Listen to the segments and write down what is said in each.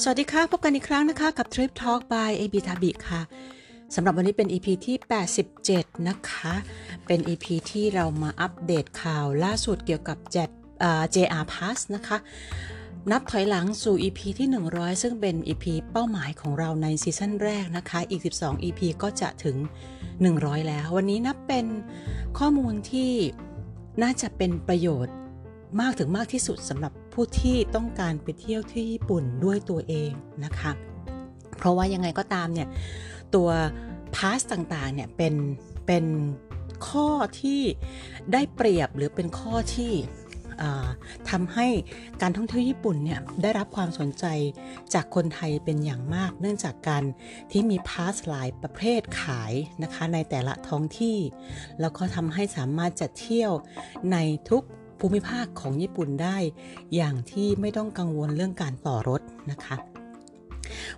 สวัสดีค่ะ พบกันอีกครั้งนะคะ กับ Trip Talk by AB t a b i ค่ะสำหรับวันนี้เป็น EP ที่ 87 นะคะ เป็น EP ที่เรามาอัปเดตข่าวล่าสุดเกี่ยวกับ JR Pass นะคะ นับถอยหลังสู่ EP ที่ 100 ซึ่งเป็น EP เป้าหมายของเราในซีซั่นแรกนะคะ อีก 12 EP ก็จะถึง 100 แล้ว วันนี้นับเป็นข้อมูลที่น่าจะเป็นประโยชน์มากถึงมากที่สุดสำหรับ ผู้ที่ต้องการไปเที่ยวที่ญี่ปุ่นด้วยตัวเองนะคะ เพราะว่ายังไงก็ตามเนี่ยตัวพาสต่างๆเนี่ยเป็นเป็นข้อที่ได้เปรียบหรือเป็นข้อที่ทำให้การท่องเที่ยวญี่ปุ่นเนี่ยได้รับความสนใจจากคนไทยเป็นอย่างมาก เนื่องจากการที่มีพาสหลายประเภทขายนะคะในแต่ละท้องที่ แล้วก็ทำให้สามารถจัดเที่ยวในทุก ภูมิภาคของญี่ปุ่นได้ อย่างที่ไม่ต้องกังวลเรื่องการต่อรถนะคะ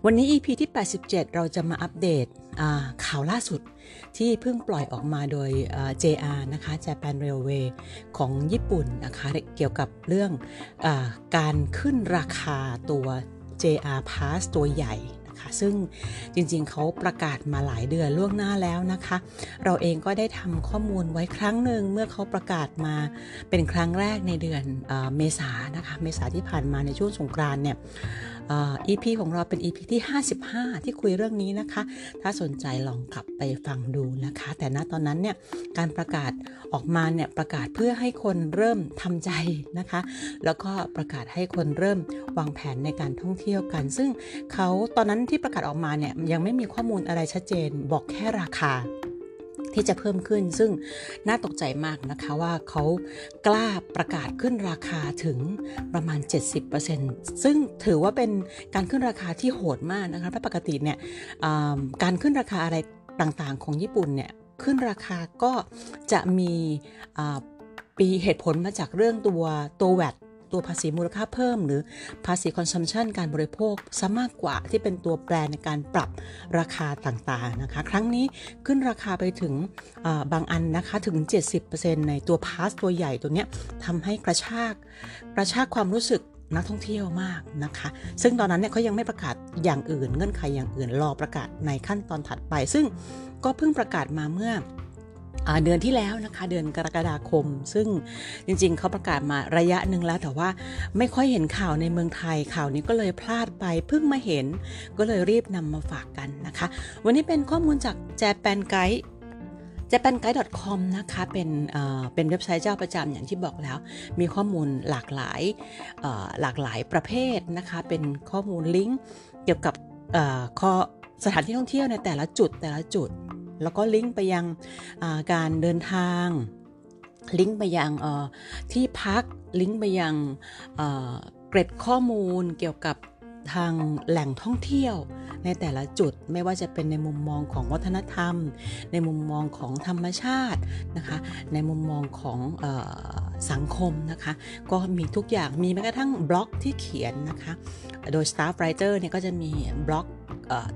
วันนี้ EP ที่ 87 เราจะมาอัปเดตข่าวล่าสุดที่เพิ่งปล่อยออกมาโดย JR นะคะ Japan Railway ของญี่ปุ่นนะคะเกี่ยวกับเรื่องอการขึ้นราคาตัว JR Pass ตัวใหญ่ ซึ่งจริงๆเขาประกาศมาหลายเดือนล่วงหน้าแล้วนะคะ เราเองก็ได้ทำข้อมูลไว้ครั้งหนึ่งเมื่อเขาประกาศมาเป็นครั้งแรกในเดือนเมษานะคะ เมษาที่ผ่านมาในช่วงสงกรานเนี่ย EP ของเราเป็น EP ที่ 55 ที่คุยเรื่องนี้นะคะ ถ้าสนใจลองกลับไปฟังดูนะคะ แต่ณตอนนั้นเนี่ยการประกาศออกมาเนี่ยประกาศเพื่อให้คนเริ่มทำใจนะคะ แล้วก็ประกาศให้คนเริ่มวางแผนในการท่องเที่ยวกัน ซึ่งเขาตอนนั้นที่ประกาศออกมาเนี่ยยังไม่มีข้อมูลอะไรชัดเจน บอกแค่ราคา ที่จะเพิ่มขึ้น ซึ่งน่าตกใจมากนะคะว่าเขากล้าประกาศขึ้นราคาถึงประมาณ 70%ซึ่งถือว่าเป็นการขึ้นราคาที่โหดมากนะคะเพราะปกติเนี่ยการขึ้นราคาอะไรต่างๆ ของญี่ปุ่นเนี่ยขึ้นราคาก็จะมีปีเหตุผลมาจากเรื่องตัวตัวแวด ตัวภาษีมูลค่าเพิ่ม หรือภาษีคอนซัมชันการบริโภคซะมากกว่าที่เป็นตัวแปรในการปรับราคาต่างๆนะคะ ครั้งนี้ขึ้นราคาไปถึงบางอันนะคะถึง 70%ในตัวพาสตัวใหญ่ตัวเนี้ยทำให้กระชากกระชากความรู้สึกนักท่องเที่ยวมากนะคะ ซึ่งตอนนั้นเนี่ยเขายังไม่ประกาศอย่างอื่น เงื่อนไขอย่างอื่นรอประกาศในขั้นตอนถัดไป ซึ่งก็เพิ่งประกาศมาเมื่อ เดือนที่แล้วนะคะเดือนกรกฎาคม ซึ่งจริงๆเขาประกาศมาระยะหนึ่งแล้ว แต่ว่าไม่ค่อยเห็นข่าวในเมืองไทยข่าวนี้ก็เลยพลาดไปเพิ่งมาเห็น ก็เลยรีบนำมาฝากกันนะคะ วันนี้เป็นข้อมูลจากแจแปนไกด์ japanguide.com นะคะเป็นเป็นเว็บไซต์เจ้าประจำอย่างที่บอกแล้ว มีข้อมูลหลากหลายหลากหลายประเภทนะคะเป็นข้อมูลลิงก์เกี่ยวกับข้อสถานที่ท่องเที่ยวในแต่ละจุดแต่ละจุด แล้วก็ลิงก์ไปยังการเดินทาง ลิงก์ไปยังที่พัก ลิงก์ไปยังเกร็ดข้อมูลเกี่ยวกับทางแหล่งท่องเที่ยวในแต่ละจุดไม่ว่าจะเป็นในมุมมองของวัฒนธรรม ในมุมมองของธรรมชาตินะคะในมุมมองของอสังคมนะคะก็มีทุกอย่างมีแม้กระทั่งบล็อกที่เขียนนะคะโดย staff writer เนี่ยก็จะมีบล็อก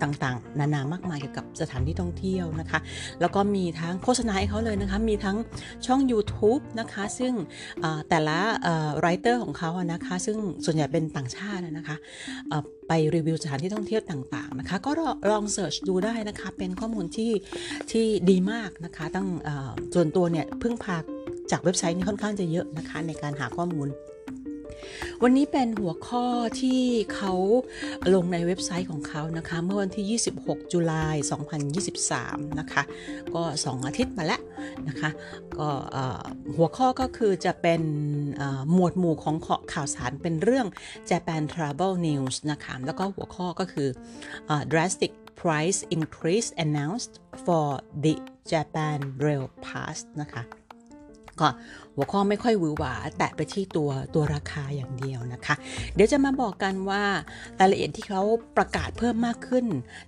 ต่างๆ นานามากมายเกี่ยวกับสถานที่ท่องเที่ยวนะคะ แล้วก็มีทั้งโฆษณาให้เขาเลยนะคะ มีทั้งช่อง YouTube นะคะ ซึ่งแต่ละไรเตอร์ของเขาอะนะคะ ซึ่งส่วนใหญ่เป็นต่างชาตินะคะไปรีวิวสถานที่ท่องเที่ยวต่างๆนะคะ ก็ลองเสิร์ชดูได้นะคะ เป็นข้อมูลที่ที่ดีมากนะคะ ตั้งส่วนตัวเนี่ยเพิ่งพาจากเว็บไซต์นี้ค่อนข้างจะเยอะนะคะในการหาข้อมูล วันนี้เป็นหัวข้อที่เขาลงในเว็บไซต์ของเขานะคะ เมื่อวันที่ 26 จุลาย 2023 นะคะ ก็ 2 อาทิตย์มาแล้วนะคะ ก็หัวข้อก็คือจะเป็นหมวดหมู่ของข่าวสารเป็นเรื่อง Japan Travel News นะคะ แล้วก็หัวข้อก็คือ drastic price increase announced for the Japan Rail Pass นะคะ ก็หัวข้อไม่ค่อยหวือหวา แตะไปที่ตัวตัวราคาอย่างเดียวนะคะ เดี๋ยวจะมาบอกกันว่ารายละเอียดที่เขาประกาศเพิ่มมากขึ้น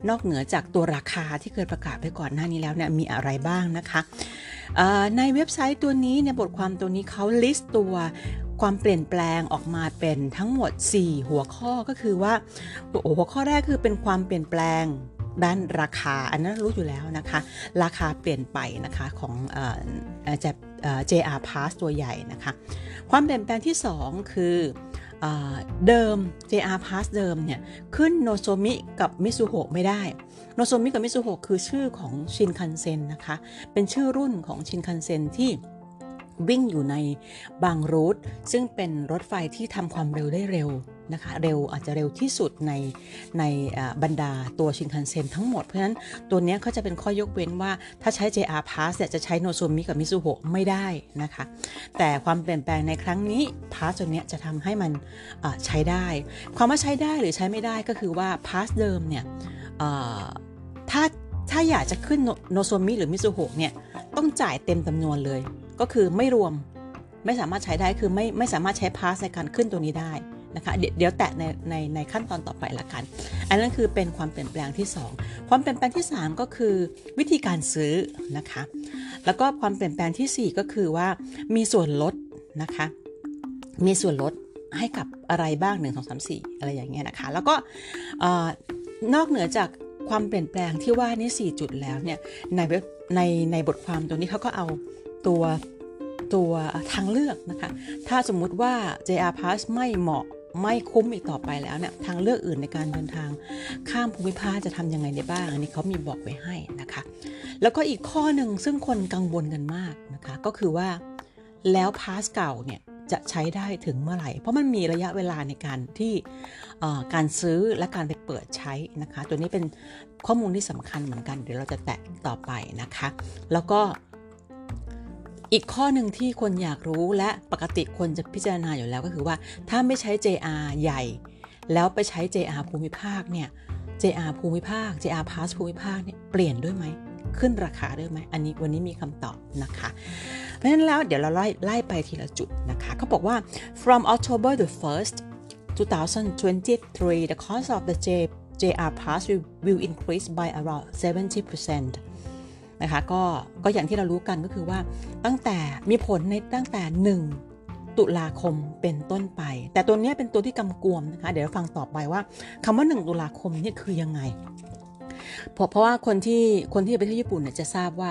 นอกเหนือจากตัวราคาที่เคยประกาศไปก่อนหน้านี้แล้วเนี่ยมีอะไรบ้างนะคะในเว็บไซต์ตัวนี้ในบทความตัวนี้เขาลิสต์ตัวความเปลี่ยนแปลงออกมาเป็นทั้งหมด 4 หัวข้อก็คือว่าหัวข้อแรกคือเป็นความเปลี่ยนแปลงด้านราคาอันนั้นรู้อยู่แล้วนะคะ ราคาเปลี่ยนไปนะคะของจะ JR Pass ตัวใหญ่นะคะ ความเปลี่ยนแปลงที่ 2 คือเดิม JR Pass เดิมเนี่ยขึ้นโนโซมิกับมิซูโฮะไม่ได้ โนโซมิกับมิซูโฮะคือชื่อของชินคันเซ็นนะคะ เป็นชื่อรุ่นของชินคันเซ็นที่วิ่งอยู่ในบาง route ซึ่งเป็นรถไฟที่ทำความเร็วได้เร็ว นะคะเร็วอาจจะเร็วที่สุดในในบรรดาตัวชินคันเซ็นทั้งหมด เพราะฉะนั้นตัวนี้เขาจะเป็นข้อยกเว้นว่าถ้าใช้ JR Pass เนี่ยจะใช้โนโซมิกับมิซูโฮะไม่ได้นะคะ แต่ความเปลี่ยนแปลงในครั้งนี้ Pass ตัวนี้จะทำให้มันใช้ได้ ความว่าใช้ได้หรือใช้ไม่ได้ก็คือว่า Pass เดิมเนี่ยถ้าถ้าอยากจะขึ้นโนโซมิหรือมิซูโฮะเนี่ยต้องจ่ายเต็มจำนวนเลย ก็คือไม่รวมไม่สามารถใช้ได้คือไม่ไม่สามารถใช้พาสในการขึ้นตัวนี้ได้ นะคะเดี๋ยวแตะในในในขั้นตอนต่อไปละกัน อันนั้นคือเป็นความเปลี่ยนแปลงที่ 2 ความเปลี่ยนแปลงที่ 3 ก็คือวิธีการซื้อนะคะ แล้วก็ความเปลี่ยนแปลงที่ 4 ก็คือว่ามีส่วนลดนะคะ มีส่วนลดให้กับอะไรบ้าง 1 2 3 4 อะไรอย่างเงี้ยนะคะ แล้วก็นอกเหนือจากความเปลี่ยนแปลงที่ว่านี้4จุดแล้วเนี่ยในเว็บในในบทความตัวนี้เขาก็เอาตัวตัวทางเลือกนะคะ ถ้าสมมุติว่า JR Pass ไม่เหมาะ ไม่คุ้มอีกต่อไปแล้วเนี่ยทางเลือกอื่นในการเดินทาง ข้ามภูมิภาคจะทำยังไงได้บ้าง อันนี้เขามีบอกไว้ให้นะคะ แล้วก็อีกข้อหนึ่งซึ่งคนกังวลกันมากนะคะ ก็คือว่าแล้วพาสเก่าเนี่ยจะใช้ได้ถึงเมื่อไหร่ เพราะมันมีระยะเวลาในการที่การซื้อและการไปเปิดใช้นะคะ ตัวนี้เป็นข้อมูลที่สำคัญเหมือนกัน เดี๋ยวเราจะแตะต่อไปนะคะ แล้วก็ อีกข้อหนึ่งที่คนอยากรู้และปกติคนจะพิจารณาอยู่แล้วก็คือว่า ถ้าไม่ใช้ JR ใหญ่ แล้วไปใช้ JR ภูมิภาคเนี่ย JR ภูมิภาค JR Pass ภูมิภาคเนี่ยเปลี่ยนด้วยไหมขึ้นราคาด้วยไหมอันนี้วันนี้มีคำตอบนะคะ เพราะฉะนั้นแล้วเดี๋ยวเราไล่ไล่ไปทีละจุดนะคะเขาบอกว่า from October the 1st 2023 the cost of the J JR Pass will, will increase by around 70% นะคะก็ก็อย่างที่เรารู้กันก็คือว่าตั้งแต่มีผลในตั้งแต่ 1 ตุลาคมเป็นต้นไป แต่ตัวนี้เป็นตัวที่กำกวมนะคะเดี๋ยวฟังต่อไปว่าคำว่า 1 ตุลาคมนี่คือยังไงเพราะเพราะว่าคนที่คนที่ไปเที่ยวญี่ปุ่นเนี่ยจะทราบว่า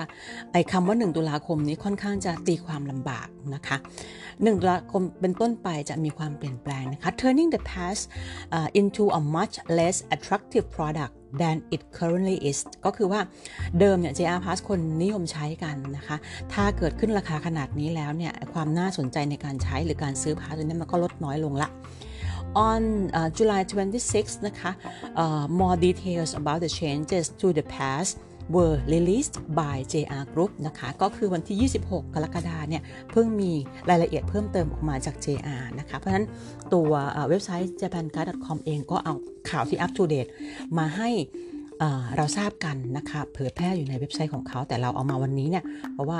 ไอ้คำว่า 1 ตุลาคมนี้ค่อนข้างจะตีความลำบากนะคะ1ตุลาคมเป็นต้นไปจะมีความเปลี่ยนแปลงนะคะ turning the past uh, into a much less attractive product than it currently is ก็คือว่าเดิมเนี่ย JR Pass คนนิยมใช้กันนะคะ ถ้าเกิดขึ้นราคาขนาดนี้แล้วเนี่ย ความน่าสนใจในการใช้หรือการซื้อพาสตัวนี้มันก็ลดน้อยลงละ on uh, July 26 นะคะ uh, more details about the changes to the pass were released by JR Group นะคะ ก็คือวันที่ 26 กรกฎาเนี่ย เพิ่งมีรายละเอียดเพิ่มเติมออกมาจาก JR นะคะ เพราะฉะนั้นตัวเว็บไซต์ japancard.com เองก็เอาข่าวที่อัปเดตมาให้เราทราบกันนะคะ เผยแพร่อยู่ในเว็บไซต์ของเขา แต่เราเอามาวันนี้เนี่ย เพราะว่า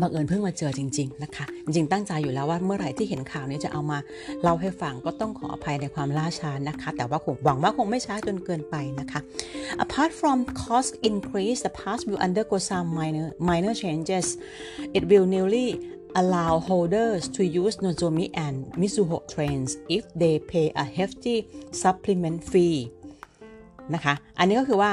บังเอิญเพิ่งมาเจอจริง ๆ นะคะ จริง ๆ ตั้งใจอยู่แล้วว่าเมื่อไหร่ที่เห็นข่าวนี้จะเอามาเล่าให้ฟังก็ต้องขออภัยในความล่าช้านะคะ แต่ว่าคงหวังว่าคงไม่ช้าจนเกินไปนะคะ apart from cost increase the pass will undergo some minor minor changes it will newly allow holders to use Nozomi and Mizuho trains if they pay a hefty supplement fee นะคะ อันนี้ก็คือว่า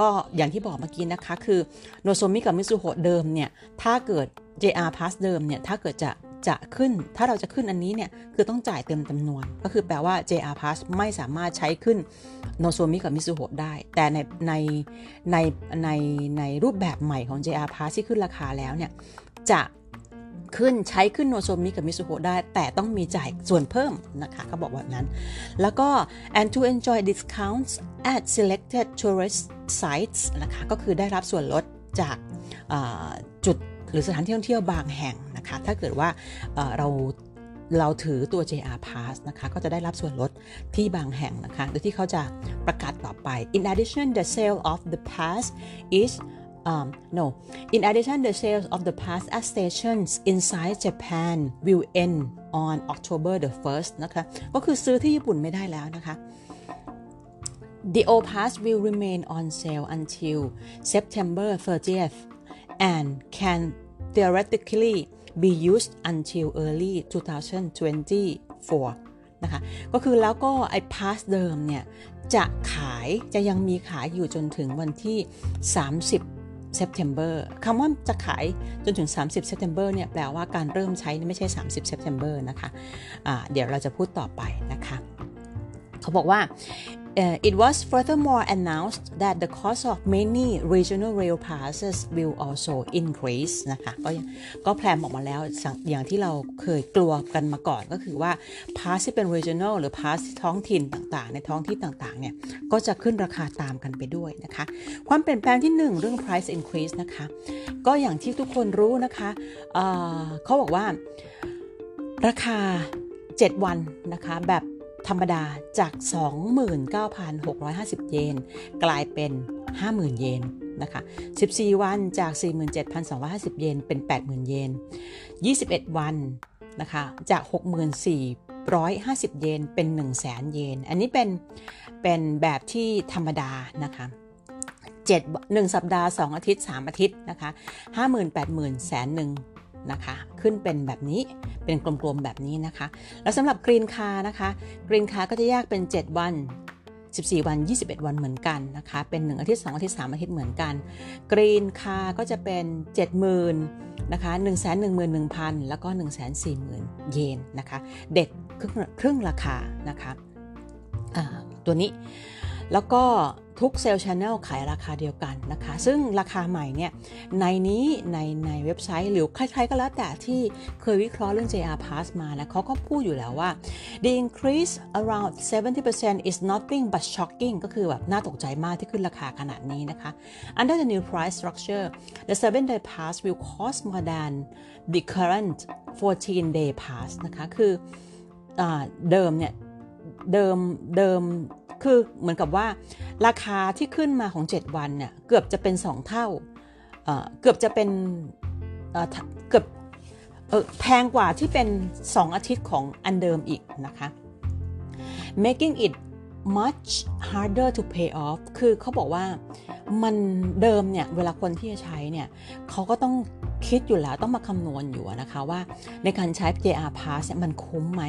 ก็อย่างที่บอกเมื่อกี้นะคะ คือโนโซมิกับมิซูโฮเดิมเนี่ย ถ้าเกิด JR Pass เดิมเนี่ย ถ้าเกิดจะจะขึ้น ถ้าเราจะขึ้นอันนี้เนี่ย คือต้องจ่ายเต็มจำนวน ก็คือแปลว่า JR Pass ไม่สามารถใช้ขึ้นโนโซมิกับมิซูโฮได้ แต่ในในในในในรูปแบบใหม่ของ JR Pass ที่ขึ้นราคาแล้วเนี่ย จะ ขึ้นใช้ขึ้นโนโซมิกับมิซูโฮได้ แต่ต้องมีจ่ายส่วนเพิ่มนะคะเขาบอกแบบนั้น แล้วก็ and to enjoy discounts at selected tourist sites นะคะก็คือได้รับส่วนลดจากจุดหรือสถานที่ท่องเที่ยวบางแห่งนะคะ ถ้าเกิดว่าเราเราถือตัว JR Pass นะคะ ก็จะได้รับส่วนลดที่บางแห่งนะคะ โดยที่เขาจะประกาศต่อไป In addition the sale of the pass is um, no. In addition, the sales of the past at stations inside Japan will end on October the 1st นะคะก็คือซื้อที่ญี่ปุ่นไม่ได้แล้วนะคะ The old pass will remain on sale until September 30th and can theoretically be used until early 2024นะคะก็คือแล้วก็ไอ้ pass เดิมเนี่ยจะขายจะยังมีขายอยู่จนถึงวันที่ 30 September คำว่าจะขายจนถึง 30 September เนี่ยแปลว่าการเริ่มใช้ไม่ใช่ 30 September นะคะะเดี๋ยวเราจะพูดต่อไปนะคะ เขาบอกว่า Uh, it was furthermore announced that the cost of many regional rail passes will also increase นะคะก็ก็แพลนออกมาแล้วอย่างที่เราเคยกลัวกันมาก่อนก็คือว่า pass ที่เป็น regional หรือ pass ท้องถิ่นต่างๆ ในท้องที่ต่างๆ เนี่ยก็จะขึ้นราคาตามกันไปด้วยนะคะ ความเปลี่ยนแปลงที่ 1 เรื่อง price increase นะคะ ก็อย่างที่ทุกคนรู้นะคะเเขาบอกว่าราคา 7 วันนะคะแบบ ธรรมดาจาก 29,650 เยน กลายเป็น 50,000 เยนนะคะ 14 วันจาก 47,250 เยน เป็น 80,000 เยน 21 วันนะคะ จาก 64,150 เยน เป็น 100,000 เยน อันนี้เป็น เป็นแบบที่ธรรมดานะคะ7 1สัปดาห์ 2 อาทิตย์ 3 อาทิตย์นะคะ 50,000 80,000แสนหนึ่ง นะคะ ขึ้นเป็นแบบนี้เป็นกลมๆแบบนี้นะคะ แล้วสำหรับกรีนคานะคะกรีนคาก็จะแยกเป็น 7 วัน 14 วัน 21 วันเหมือนกันนะคะ เป็น 1 อาทิตย์ 2 อาทิตย์ 3 อาทิตย์เหมือนกัน กรีนคาก็จะเป็น 70,000นะคะ1 1 1 0 0 0 แล้วก็ 1 4 0 0 0 0 เยนนะคะ เด็กครึ่งครึ่งราคานะคะตัวนี้ แล้วก็ทุกเซลล์ชานลขายราคาเดียวกันนะคะ ซึ่งราคาใหม่เนี่ยในนี้ในในเว็บไซต์ หรือใครๆก็แล้วแต่ที่เคยวิเคราะห์เรื่อง JR Pass มานะเขาก็พูดอยู่แล้วว่า the increase around 70% is nothing but shocking ก็คือแบบน่าตกใจมากที่ขึ้นราคาขนาดนี้นะคะ under the new price structure the 7 day pass will cost more than the current 14 day pass นะคะ คืออเดิมเนี่ย เดิมเดิม คือเหมือนกับว่า ราคาที่ขึ้นมาของ 7 วันเนี่ยเกือบจะเป็น 2 เท่าเกือบจะเป็นเกือบแพงกว่าที่เป็น 2 อาทิตย์ของอันเดิมอีกนะคะ making it much harder to pay off คือเขาบอกว่ามันเดิมเนี่ย เวลาคนที่จะใช้เนี่ยเขาก็ต้องคิดอยู่แล้วต้องมาคำนวณอยู่นะคะว่าในการใช้ JR Pass มันคุ้มไหม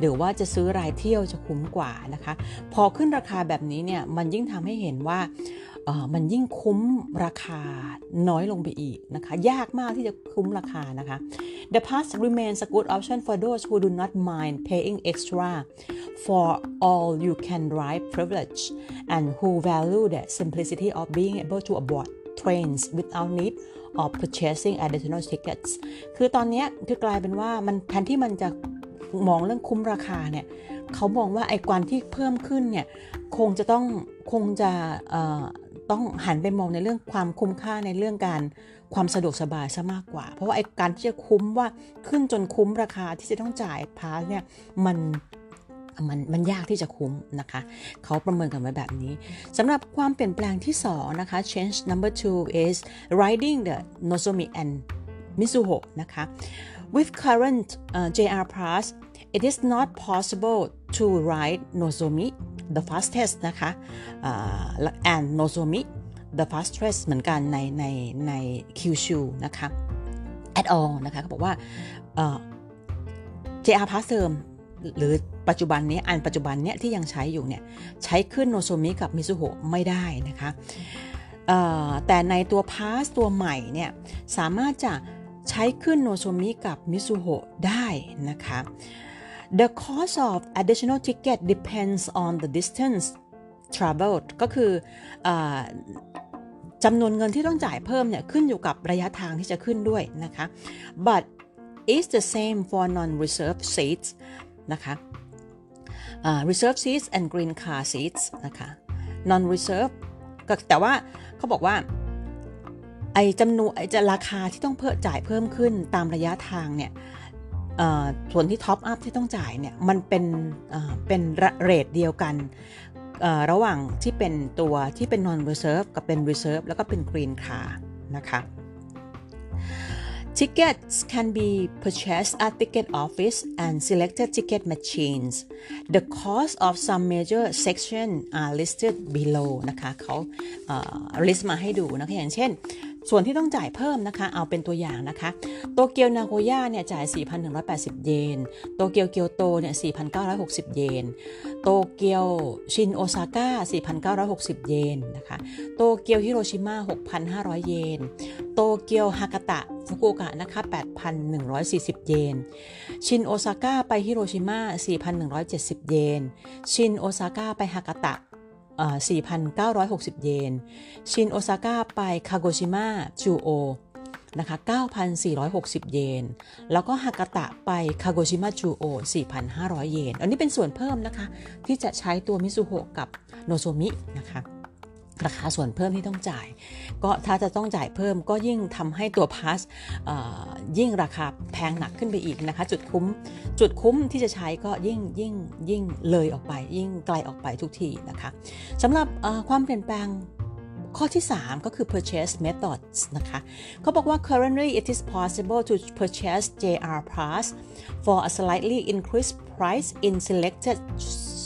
หรือว่าจะซื้อรายเที่ยวจะคุ้มกว่านะคะ พอขึ้นราคาแบบนี้เนี่ยมันยิ่งทำให้เห็นว่ามันยิ่งคุ้มราคาน้อยลงไปอีกนะคะ ยากมากที่จะคุ้มราคานะคะ The pass remains a good option for those who do not mind paying extra for all you can ride privilege and who value the simplicity of being able to aboard trains without need of purchasing additional tickets คือตอนนี้คือกลายเป็นว่ามันแทนที่มันจะ มองเรื่องคุ้มราคาเนี่ยเขามองว่าไอ้กวนที่เพิ่มขึ้นเนี่ยคงจะต้องคงจะต้องหันไปมองในเรื่องความคุ้มค่าในเรื่องการความสะดวกสบายซะมากกว่า เพราะว่าไอ้การที่จะคุ้มว่าขึ้นจนคุ้มราคาที่จะต้องจ่ายพาสเนี่ยมันมันมันยากที่จะคุ้มนะคะ เขาประเมินกันไว้แบบนี้สำหรับความเปลี่ยนแปลงที่ 2 นะคะ change number two is riding the Nozomi and Mizuho นะคะ with current uh, JR Pass it is not possible to ride Nozomi the fastest นะคะ uh, and Nozomi the fastest เหมือนกันในในใน Kyushu นะคะ at all นะคะเขาบอกว่า uh, JR Pass เดิมหรือปัจจุบันนี้อันปัจจุบันเนี้ยที่ยังใช้อยู่เนี่ยใช้ขึ้นโนโซมิกับมิซูโฮไม่ได้นะคะแต่ในตัวพาสตัวใหม่เนี่ยสามารถจะ ใช้ขึ้นโนโซมิกับมิซูโฮได้นะคะ The cost of additional ticket depends on the distance traveled ก็คือจำนวนเงินที่ต้องจ่ายเพิ่มเนี่ยขึ้นอยู่กับระยะทางที่จะขึ้นด้วยนะคะ but is the same for non-reserved seats นะคะ uh, Reserved seats and green car seats นะคะ non reserve ก็แต่ว่าเขาบอกว่า ไอ้จำนวนไอ้จะราคาที่ต้องเพิ่มจ่ายเพิ่มขึ้นตามระยะทางเนี่ยส่วนที่ท็อปอัพที่ต้องจ่ายเนี่ยมันเป็นเป็นเรทเดียวกันระหว่างที่เป็นตัวที่เป็น non reserve กับเป็น reserve แล้วก็เป็น green car นะคะ Tickets can be purchased at ticket office and selected ticket machines. The cost of some major section are listed below นะคะเขา list มาให้ดูนะคะอย่างเช่น ส่วนที่ต้องจ่ายเพิ่มนะคะ เอาเป็นตัวอย่างนะคะ โตเกียวนาโกย่าเนี่ยจ่าย 4,180 เยน โตเกียวเกียวโตเนี่ย 4,960 เยน โตเกียวชินโอซาก้า 4,960 เยนนะคะ โตเกียวฮิโรชิมา6,500 เยน โตเกียวฮากาตะฟุกุโอกะนะคะ 8,140 เยน ชินโอซาก้าไปฮิโรชิมา 4,170 เยน ชินโอซาก้าไปฮากาตะ 4,960 เยน ชินโอซาก้าไปคาโกชิมะจูโอนะคะ 9,460 เยน แล้วก็ฮากาตะไปคาโกชิมะจูโอ 4,500 เยน อันนี้เป็นส่วนเพิ่มนะคะ ที่จะใช้ตัวมิซูโฮกับโนโซมินะคะ ราคาส่วนเพิ่มที่ต้องจ่าย ก็ถ้าจะต้องจ่ายเพิ่มก็ยิ่งทำให้ตัว passยิ่งราคาแพงหนักขึ้นไปอีกนะคะ จุดคุ้มจุดคุ้มที่จะใช้ก็ยิ่งยิ่งยิ่งเลยออกไป ยิ่งไกลออกไปทุกทีนะคะสำหรับความเปลี่ยนแปลงข้อที่ 3 ก็คือ purchase methods นะคะเขาบอกว่า currently it is possible to purchase JR Pass for a slightly increased price in selected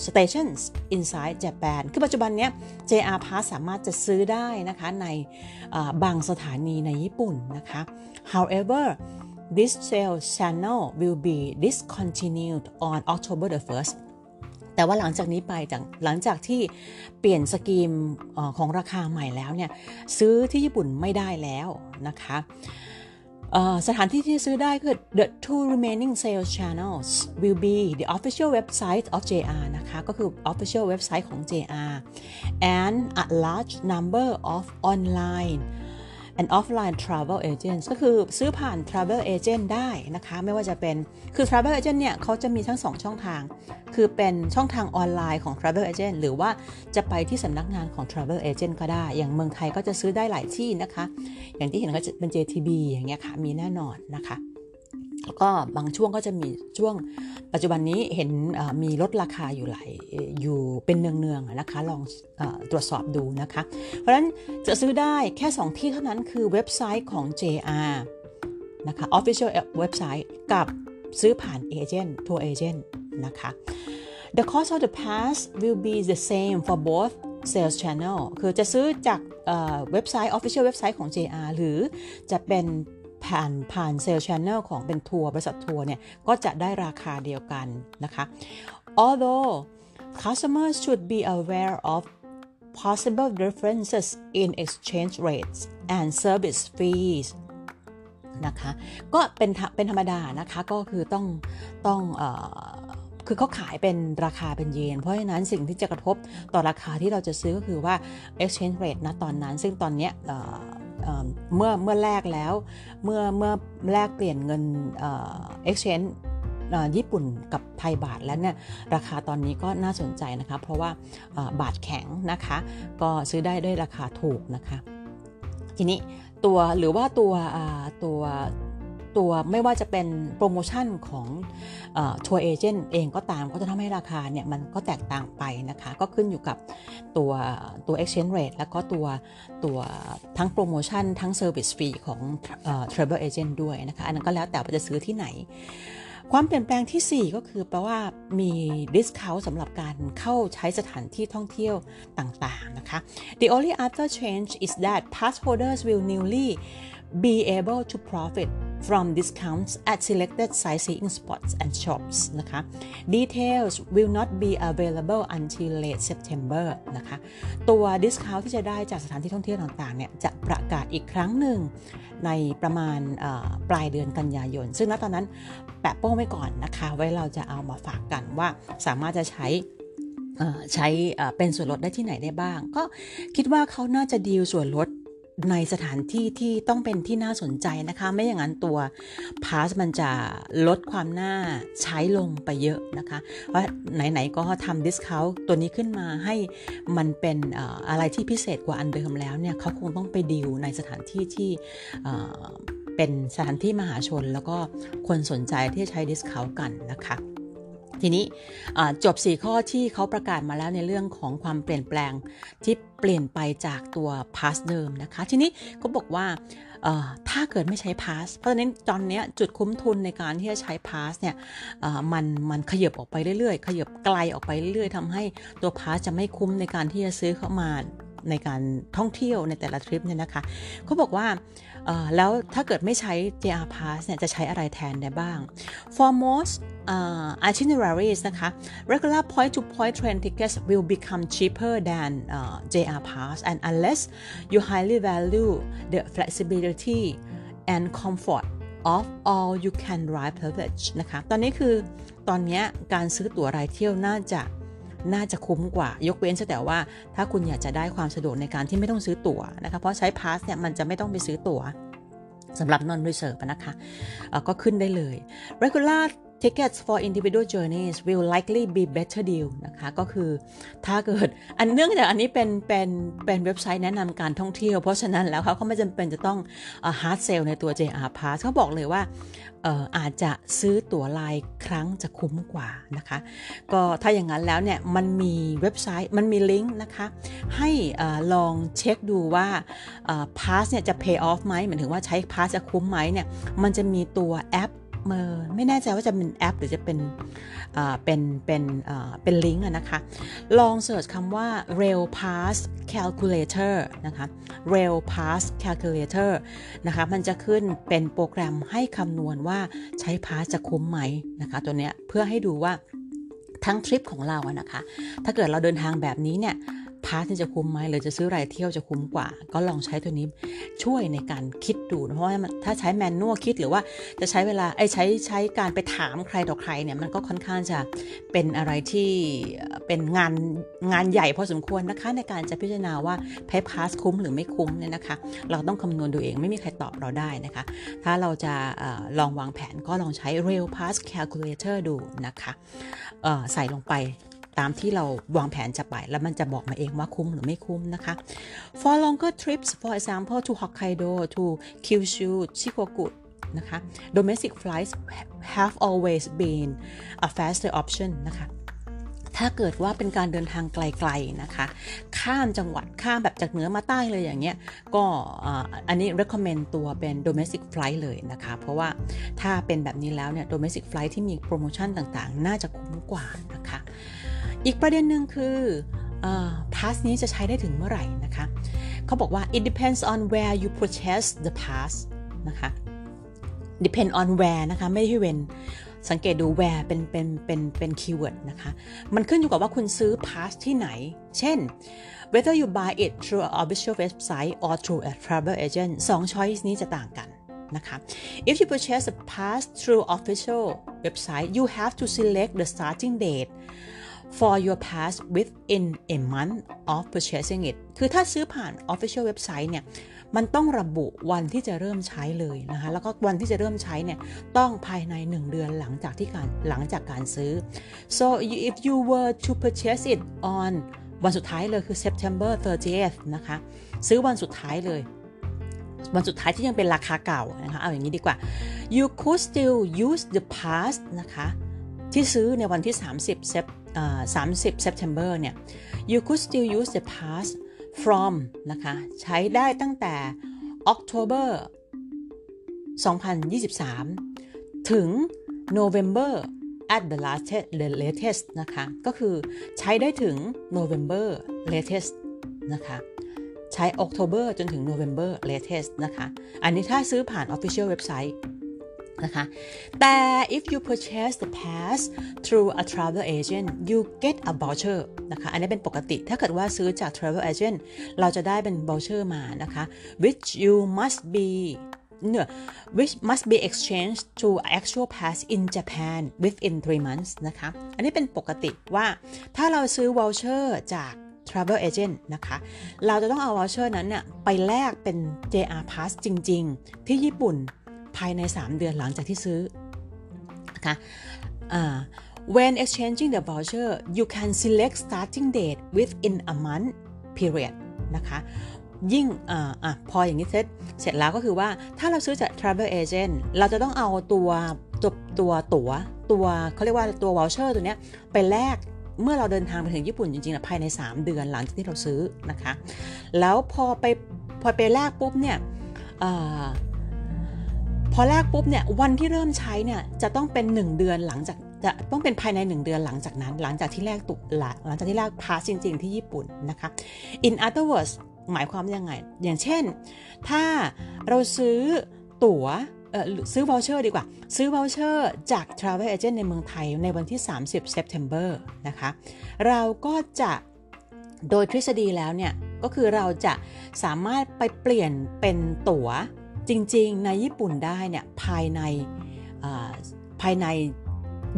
stations inside Japan คือปัจจุบันนี้ JR Pass สามารถจะซื้อได้นะคะในบางสถานีในญี่ปุ่นนะคะ however this sales channel will be discontinued on October the 1st แต่ว่าหลังจากนี้ไปจากหลังจากที่เปลี่ยนสกีมของราคาใหม่แล้วเนี่ยซื้อที่ญี่ปุ่นไม่ได้แล้วนะคะ สถานที่ที่ซื้อได้คือ the two remaining sales channels will be the official website of JR นะคะ ก็คือ official website ของ JR and a large number of online and offline travel agents ก็คือซื้อผ่าน travel agent ได้นะคะ ไม่ว่าจะเป็นคือ travel agent เนี่ยเขาจะมีทั้ง 2 ช่องทาง คือเป็นช่องทางออนไลน์ของ travel agent หรือว่าจะไปที่สำนักงานของ travel agent ก็ได้ อย่างเมืองไทยก็จะซื้อได้หลายที่นะคะ อย่างที่เห็นก็จะเป็น JTB อย่างเงี้ยค่ะ มีแน่นอนนะคะ แล้วก็บางช่วงก็จะมีช่วงปัจจุบันนี้เห็นมีลดราคาอยู่หลายอยู่เป็นเนืองๆนะคะลองตรวจสอบดูนะคะ เพราะฉะนั้นจะซื้อได้แค่ 2 ที่เท่านั้นคือเว็บไซต์ของ JR นะคะ Official เว็บไซต์กับซื้อผ่าน agent ทัวร์ agent นะคะ The cost of the pass will be the same for both sales channel คือจะซื้อจากเว็บไซต์ Official เว็บไซต์ของ JR หรือจะเป็น ผ่านผ่าน sales channel ของเป็นทัวร์บริษัททัวร์เนี่ย ก็จะได้ราคาเดียวกันนะคะ although customers should be aware of possible differences in exchange rates and service fees นะคะ ก็เป็นเป็นธรรมดานะคะ ก็คือต้องต้อง คือเขาขายเป็นราคาเป็นเยน เพราะฉะนั้นสิ่งที่จะกระทบต่อราคาที่เราจะซื้อก็คือว่า exchange rate นะตอนนั้น ซึ่งตอนนี้เมื่อเมื่อแลกแล้วเมื่อเมื่อแลกเปลี่ยนเงิน exchange ญี่ปุ่นกับไทยบาทแล้วเนี่ยราคาตอนนี้ก็น่าสนใจนะคะเพราะว่าบาทแข็งนะคะ ก็ซื้อได้ด้วยราคาถูกนะคะ ทีนี้ตัวหรือว่าตัวตัว ตัวไม่ว่าจะเป็นโปรโมชั่นของทัวร์เอเจนต์เองก็ตามก็จะทำให้ราคาเนี่ยมันก็แตกต่างไปนะคะ ก็ขึ้นอยู่กับตัวตัว exchange rate แล้วก็ตัวตัวทั้งโปรโมชั่นทั้ง service fee ของ travel agent ด้วยนะคะ อันนั้นก็แล้วแต่ว่าจะซื้อที่ไหนความเปลี่ยนแปลงที่ 4 ก็คือแปลว่ามี discount สำหรับการเข้าใช้สถานที่ท่องเที่ยวต่าง ๆ นะคะ The only other change is that pass holders will newly be able to profit from discounts at selected sightseeing spots and shops นะคะ details will not be available until late September นะคะ ตัว discount ที่จะได้จากสถานที่ท่องเที่ยวต่างๆ เนี่ย จะประกาศอีกครั้งหนึ่งในประมาณปลายเดือนกันยายน ซึ่งณตอนนั้นแปะโป้งไว้ก่อนนะคะ ไว้เราจะเอามาฝากกันว่าสามารถจะใช้ใช้เป็นส่วนลดได้ที่ไหนได้บ้าง ก็คิดว่าเขาน่าจะดีลส่วนลด ในสถานที่ที่ต้องเป็นที่น่าสนใจนะคะ ไม่อย่างนั้นตัวpass มันจะลดความน่าใช้ลงไปเยอะนะคะว่าไหนๆก็ทำ discount ตัวนี้ขึ้นมาให้มันเป็นอะไรที่พิเศษกว่าอันเดิมแล้วเนี่ยเขาคงต้องไปดิวในสถานที่ที่เป็นสถานที่มหาชน แล้วก็คนสนใจที่จะใช้ discount กันนะคะ ทีนี้จบ 4 ข้อที่เขาประกาศมาแล้วในเรื่องของความเปลี่ยนแปลงที่เปลี่ยนไปจากตัว pass เดิมนะคะ ทีนี้เขาบอกว่าถ้าเกิดไม่ใช้พาสเพราะฉะนั้นตอนนี้จุดคุ้มทุนในการที่จะใช้พาสเนี่ยมันมันขยับออกไปเรื่อยๆ ขยับไกลออกไปเรื่อยๆทำให้ตัวพาสจะไม่คุ้มในการที่จะซื้อเข้ามา ในการท่องเที่ยวในแต่ละทริปเนี่ยนะคะเขาบอกว่าแล้วถ้าเกิดไม่ใช้ JR Pass เนี่ยจะใช้อะไรแทนได้บ้าง for most uh, itineraries นะคะ regular point to point train tickets will become cheaper than uh, JR Pass and unless you highly value the flexibility and comfort of all you can ride privilege นะคะ ตอนนี้คือตอนนี้การซื้อตั๋วรายเที่ยวน่าจะ น่าจะคุ้มกว่า ยกเว้นแต่ว่า ถ้าคุณอยากจะได้ความสะดวกในการที่ไม่ต้องซื้อตั๋วนะคะ เพราะใช้ pass เนี่ยมันจะไม่ต้องไปซื้อตั๋วสำหรับ non-reserved นะคะ ก็ขึ้นได้เลย regular tickets for individual journeys will likely be better deal นะคะ ก็คือถ้าเกิด อันเนื่องจากอันนี้เป็นเป็นเป็นเว็บไซต์แนะนำการท่องเที่ยว เพราะฉะนั้นแล้วเขาไม่จำเป็นจะต้อง hard sell ในตัว JR Pass เขาบอกเลยว่าอาจจะซื้อตั๋วลายครั้งจะคุ้มกว่านะคะ ก็ถ้าอย่างนั้นแล้วเนี่ย มันมีเว็บไซต์มันมีลิงก์นะคะ ให้ลองเช็คดูว่าพาสเนี่ยจะ pay off ไหมหมายถึงว่าใช้พาสจะคุ้มไหมเนี่ย มันจะมีตัวแอป เมอไม่แน่ใจว่าจะเป็นแอป หรือจะเป็นเป็นเป็นเป็นลิงก์นะคะ ลองเสิร์ชคำว่า rail pass calculator นะคะ rail pass calculator นะคะ มันจะขึ้นเป็นโปรแกรมให้คำนวณว่าใช้พาสจะคุ้มไหมนะคะ ตัวเนี้ยเพื่อให้ดูว่าทั้งทริปของเราอะนะคะ ถ้าเกิดเราเดินทางแบบนี้เนี่ย พาร์ทจะคุ้มไหมหรือจะซื้อรายเที่ยวจะคุ้มกว่า ก็ลองใช้ตัวนี้ช่วยในการคิดดูเพราะว่าถ้าใช้แมนนวลคิดหรือว่าจะใช้เวลาไอ้ใช้ใช้การไปถามใครต่อใครเนี่ยมันก็ค่อนข้างจะเป็นอะไรที่เป็นงานงานใหญ่พอสมควรนะคะในการจะพิจารณาว่าใช้พาสคุ้มหรือไม่คุ้มเนี่ยนะคะ เราต้องคำนวณดูเองไม่มีใครตอบเราได้นะคะ ถ้าเราจะอลองวางแผนก็ลองใช้ Rail Pass Calculator ดูนะคะใส่ลงไป ตามที่เราวางแผนจะไป แล้วมันจะบอกมาเองว่าคุ้มหรือไม่คุ้มนะคะ for longer trips for example to Hokkaido to Kyushu Shikoku นะคะ domestic flights have always been a faster option นะคะถ้าเกิดว่าเป็นการเดินทางไกลๆนะคะ ข้ามจังหวัดข้ามแบบจากเหนือมาใต้เลยอย่างเงี้ย ก็อันนี้ recommend ตัวเป็น domestic flight เลยนะคะ เพราะว่าถ้าเป็นแบบนี้แล้วเนี่ย domestic flight ที่มีโปรโมชั่นต่างๆ น่าจะคุ้มกว่านะคะ อีกประเด็นหนึ่งคือพาสนี้จะใช้ได้ถึงเมื่อไหร่นะคะ เขาบอกว่า it depends on where you purchase the pass นะคะ depend on where นะคะ ไม่ใช่เว้นสังเกตดู where เป็นเป็นเป็นเป็นคีย์เวิร์ดนะคะ มันขึ้นอยู่กับว่าคุณซื้อพาสที่ไหน เช่น whether you buy it through an official website or through a travel agent สอง choice นี้จะต่างกันนะคะ if you purchase a pass through official website you have to select the starting date for your pass within a month of purchasing it คือถ้าซื้อผ่าน official website เนี่ย มันต้องระบุวันที่จะเริ่มใช้เลยนะคะ แล้วก็วันที่จะเริ่มใช้เนี่ย ต้องภายใน 1 เดือนหลังจากที่การหลังจากการซื้อ so if you were to purchase it on วันสุดท้ายเลยคือ September 30th นะคะ ซื้อวันสุดท้ายเลยวันสุดท้ายที่ยังเป็นราคาเก่านะคะ เอาอย่างนี้ดีกว่า you could still use the pass นะคะ ที่ซื้อในวันที่ 30 Sep 30 September เนี่ย you could still use the pass from นะคะ ใช้ได้ตั้งแต่ October 2023 ถึง November at the latest the latest นะคะ ก็คือใช้ได้ถึง November latest นะคะ ใช้ October จนถึง November latest นะคะ อันนี้ถ้าซื้อผ่าน official website นะคะแต่ if you purchase the pass through a travel agent you get a voucher นะคะอันนี้เป็นปกติถ้าเกิดว่าซื้อจาก travel agent เราจะได้เป็น voucher มานะคะ which you must be no, which must be exchanged to actual pass in Japan within three months นะคะ อันนี้เป็นปกติว่าถ้าเราซื้อ voucher จาก travel agent นะคะ เราจะต้องเอา voucher นั้นเนี่ยไปแลกเป็น JR pass จริง ๆ ที่ญี่ปุ่น ภายใน 3 เดือนหลังจากที่ซื้อนะคะ when exchanging the voucher you can select starting date within a month period นะคะยิ่งออพออย่างนี้เสร็จเสร็จแล้วก็คือว่าถ้าเราซื้อจาก travel agent เราจะต้องเอาตัวตัวตัวตัวตัวเขาเรียกว่าตัว voucher ตัวเนี้ยไปแลกเมื่อเราเดินทางไปถึงญี่ปุ่นจริงๆนะภายใน 3 เดือนหลังจากที่เราซื้อนะคะ แล้วพอไปพอไปแลกปุ๊บเนี่ย พอแลกปุ๊บเนี่ยวันที่เริ่มใช้เนี่ยจะต้องเป็น 1 เดือนหลังจากจะต้องเป็นภายใน 1 เดือนหลังจากนั้น หลังจากที่แรกตุหลังหลังจากที่แรกพาสจริง ๆ ที่ญี่ปุ่นนะคะ in other words หมายความยังไง อย่างเช่น ถ้าเราซื้อตั๋วซื้อ voucher ดีกว่า ซื้อ voucher จาก travel agent ในเมืองไทยในวันที่ 30 September นะคะ เราก็จะโดยทฤษฎีแล้วเนี่ย ก็คือเราจะสามารถไปเปลี่ยนเป็นตั๋ว จริงๆ ในญี่ปุ่นได้เนี่ยภายในภายใน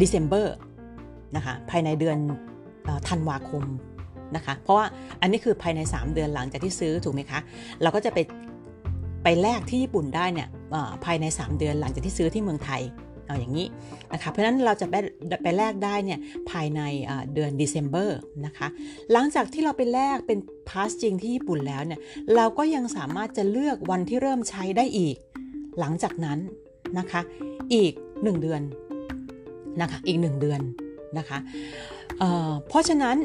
December นะคะภายในเดือนธันวาคมนะคะเพราะว่าอันนี้คือภายใน 3 เดือนหลังจากที่ซื้อถูกไหมคะเราก็จะไปไปแลกที่ญี่ปุ่นได้เนี่ยภายใน 3 เดือนหลังจากที่ซื้อที่เมืองไทย เอาอย่างนี้นะคะเพราะฉะนั้นเราจะไปไปแลกได้เนี่ยภายในเดือน December นะคะหลังจากที่เราไปแลกเป็นพาสจริงที่ญี่ปุ่นแล้วเนี่ยเราก็ยังสามารถจะเลือกวันที่เริ่มใช้ได้อีก หลังจากนั้นนะคะอีก 1 เดือนนะคะอีก 1 เดือนนะคะเเพราะฉะนั้น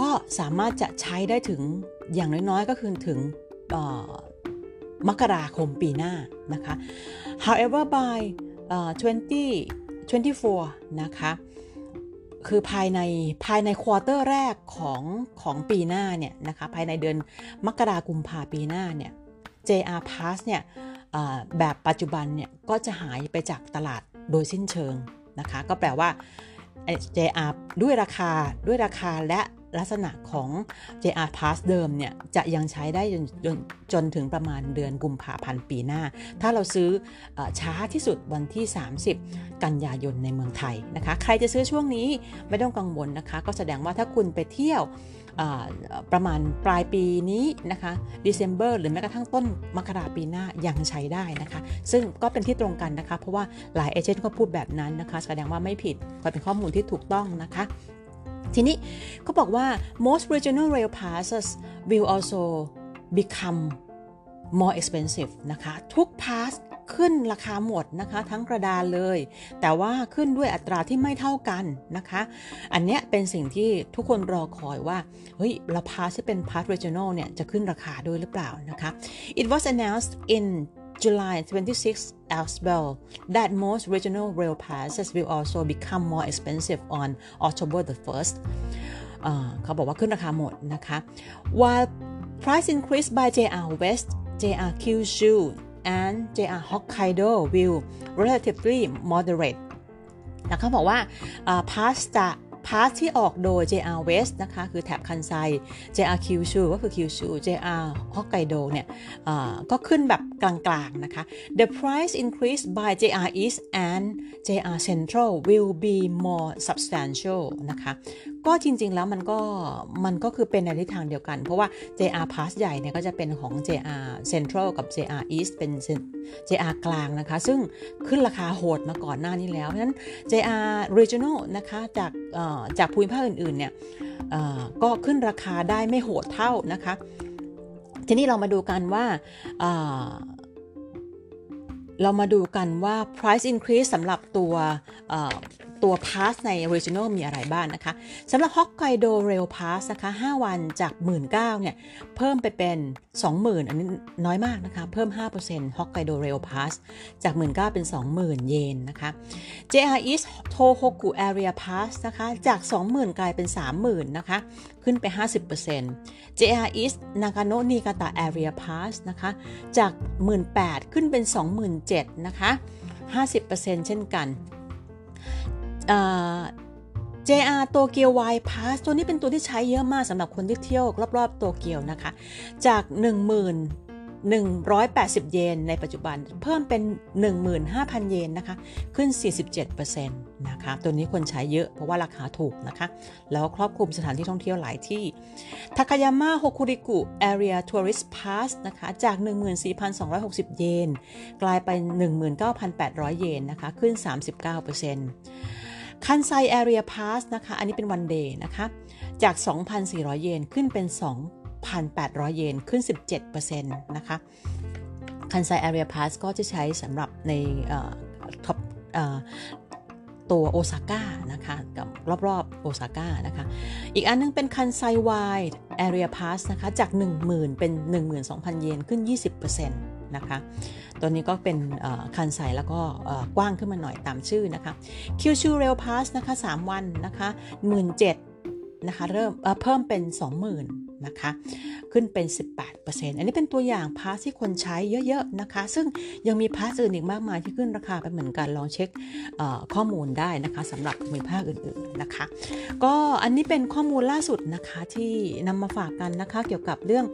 ก็สามารถจะใช้ได้ถึงอย่างน้อยๆ ก็คือถึงมกราคมปีหน้านะคะ however by 2024 นะคะ คือภายในภายในควอเตอร์แรกของของปีหน้าเนี่ยนะคะ ภายในเดือนมกราคมพาปีหน้าเนี่ย JR Pass เนี่ยแบบปัจจุบันเนี่ยก็จะหายไปจากตลาดโดยสิ้นเชิงนะคะ ก็แปลว่า JR ด้วยราคาด้วยราคาและ ลักษณะของ JR Pass เดิมเนี่ยจะยังใช้ได้จนจนจนถึงประมาณเดือนกุมภาพันธ์ปีหน้า ถ้าเราซื้ออช้าที่สุดวันที่ 30 กันยายนในเมืองไทยนะคะ ใครจะซื้อช่วงนี้ไม่ต้องกังวลนะคะ ก็แสดงว่าถ้าคุณไปเที่ยวประมาณปลายปีนี้นะคะ December หรือแม้กระทั่งต้นมกราปีหน้ายังใช้ได้นะคะ ซึ่งก็เป็นที่ตรงกันนะคะ เพราะว่าหลายเอเจนต์ก็พูดแบบนั้นนะคะ แสดงว่าไม่ผิดก็เป็นข้อมูลที่ถูกต้องนะคะ ทีนี้เขาบอกว่า most regional rail passes will also become more expensive นะคะ ทุก pass ขึ้นราคาหมดนะคะ ทั้งกระดานเลย แต่ว่าขึ้นด้วยอัตราที่ไม่เท่ากันนะคะ อันนี้เป็นสิ่งที่ทุกคนรอคอยว่า เฮ้ยเราพาสที่เป็นพาส regional เนี่ย จะขึ้นราคาด้วยหรือเปล่านะคะ it was announced in July 26 as well that most regional rail passes will also become more expensive on October the 1st เขาบอกว่าขึ้นราคาหมดนะคะ while price increase by JR West JR Kyushu and JR Hokkaido will relatively moderate นะเขาบอกว่าพาสจะ พาสที่ออกโดย JR West นะคะ คือแถบคันไซ JR Kyushu ก็คือ Kyushu JR Hokkaido เนี่ยก็ขึ้นแบบกลางๆนะคะ The price increase by JR East and JR Central will be more substantial นะคะ ก็จริง ๆ แล้วมันก็มันก็คือเป็นในทิศทางเดียวกัน เพราะว่า JR Pass ใหญ่เนี่ยก็จะเป็นของ JR Central กับ JR East เป็น JR กลางนะคะ ซึ่งขึ้นราคาโหดมาก่อนหน้านี้แล้วเพราะฉะนั้น JR Regional นะคะจากจากภูมิภาคอื่นๆเนี่ยก็ขึ้นราคาได้ไม่โหดเท่านะคะ ทีนี้เรามาดูกันว่าเรามาดูกันว่า price increase สำหรับตัว ตัว pass ใน original มีอะไรบ้างนะคะสำหรับ Hokkaido Rail Pass นะคะ 5 วันจาก 19,000เนี่ยเพิ่มไปเป็น 20,000 อันนี้น้อยมากนะคะ เพิ่ม5% Hokkaido Rail Pass จาก 19,000เป็น 20,000 เยนนะคะ JR East Tohoku Area Pass นะคะจาก 20,000 กลายเป็น 30,000 นะคะ ขึ้นไป 50% JR East Nagano Niigata Area Pass นะคะจาก 18,000 ขึ้นเป็น 27,000 นะคะ 50%เช่นกัน JR โตเกียวไวพาสตัวนี้เป็นตัวที่ใช้เยอะมากสำหรับคนที่เที่ยวรอบๆโตเกียวนะคะ จาก 1180 เยนในปัจจุบัน เพิ่มเป็น 15,000 เยนนะคะ ขึ้น 47%นะคะ ตัวนี้คนใช้เยอะเพราะว่าราคาถูกนะคะ แล้วครอบคลุมสถานที่ท่องเที่ยวหลายที่ ทากายาม่าโฮคุริกุ Area Tourist Pass นะคะ จาก 14,260 เยน กลายเป็น 19,800 เยนนะคะ ขึ้น 39% คันไซแอเรียพาสนะคะ อันนี้เป็นวันเดย์นะคะ จาก 2,400 เยนขึ้นเป็น 2,800 เยน ขึ้น 17%นะคะคันไซ Area Pass ก็จะใช้สำหรับในท็อปตัวโอซาก้านะคะกับรอบๆโอซาก้านะคะ อีกอันนึงเป็นคันไซ Wide Area Pass นะคะ จาก 10,000 เป็น 12,000 เยน ขึ้น 20% นะคะ ตัวนี้ก็เป็นคันไซแล้วก็กว้างขึ้นมาหน่อยตามชื่อนะคะคิวชูเรลพาสนะคะ 3 วันนะคะ17,000นะคะเริ่มเพิ่มเป็น 20,000นะคะขึ้นเป็น 18%อันนี้เป็นตัวอย่างพาสที่คนใช้เยอะๆนะคะ ซึ่งยังมีพาสอื่นอีกมากมายที่ขึ้นราคาไปเหมือนกันลองเช็คข้อมูลได้นะคะสำหรับมีภาคอื่นๆนะคะ ก็อันนี้เป็นข้อมูลล่าสุดนะคะที่นำมาฝากกันนะคะ เกี่ยวกับเรื่อง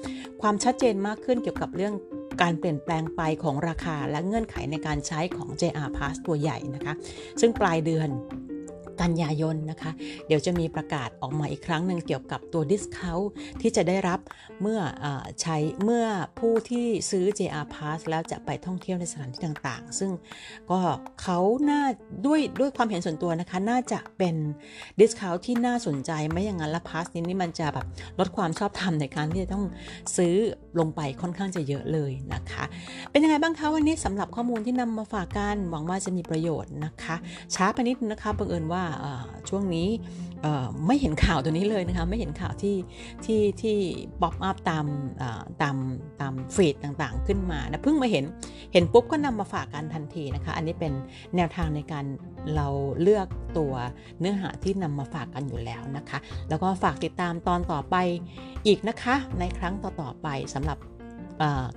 ความชัดเจนมากขึ้นเกี่ยวกับเรื่อง การเปลี่ยนแปลงไปของราคาและเงื่อนไขในการใช้ของ JR Pass ตัวใหญ่นะคะ ซึ่งปลายเดือน กันยายนนะคะ เดี๋ยวจะมีประกาศออกมาอีกครั้งหนึ่งเกี่ยวกับตัว discount ที่จะได้รับเมื่ออใช้เมื่อผู้ที่ซื้อ JR Pass แล้วจะไปท่องเที่ยวในสถานที่ต่างๆ ซึ่งก็เขาน่าด้วยด้วยความเห็นส่วนตัวนะคะ น่าจะเป็น discount ที่น่าสนใจไม่อย่างนั้นละ Pass นี้นี่มันจะแบบลดความชอบธรรมในการที่จะต้องซื้อลงไปค่อนข้างจะเยอะเลยนะคะ เป็นยังไงบ้างคะวันนี้สำหรับข้อมูลที่นำมาฝากกันหวังว่าจะมีประโยชน์นะคะ ช้าไปนิดนะคะบังเอิญว่าช่วงนี้ไม่เห็นข่าวตัวนี้เลยนะคะไม่เห็นข่าวที่ที่ที่ป๊อปอัพตามตามตามฟีดต่างๆ ขึ้นมานะเพิ่งมาเห็นเห็นปุ๊บก็นำมาฝากกันทันทีนะคะ อันนี้เป็นแนวทางในการเราเลือกตัวเนื้อหาที่นำมาฝากกันอยู่แล้วนะคะ แล้วก็ฝากติดตามตอนต่อไปอีกนะคะ ในครั้งต่อๆไปสำหรับ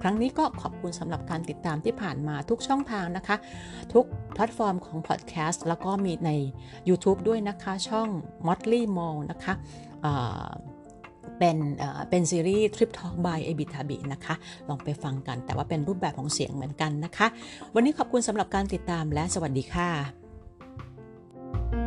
ครั้งนี้ก็ขอบคุณสำหรับการติดตามที่ผ่านมาทุกช่องทางนะคะ ทุกแพลตฟอร์มของพอดแคสต์แล้วก็มีใน YouTube ด้วยนะคะ ช่อง Motley Mall นะคะเป็นเป็นซีรีส์ Trip Talk by a b i t a b i นะคะ ลองไปฟังกัน แต่ว่าเป็นรูปแบบของเสียงเหมือนกันนะคะ วันนี้ขอบคุณสำหรับการติดตามและสวัสดีค่ะ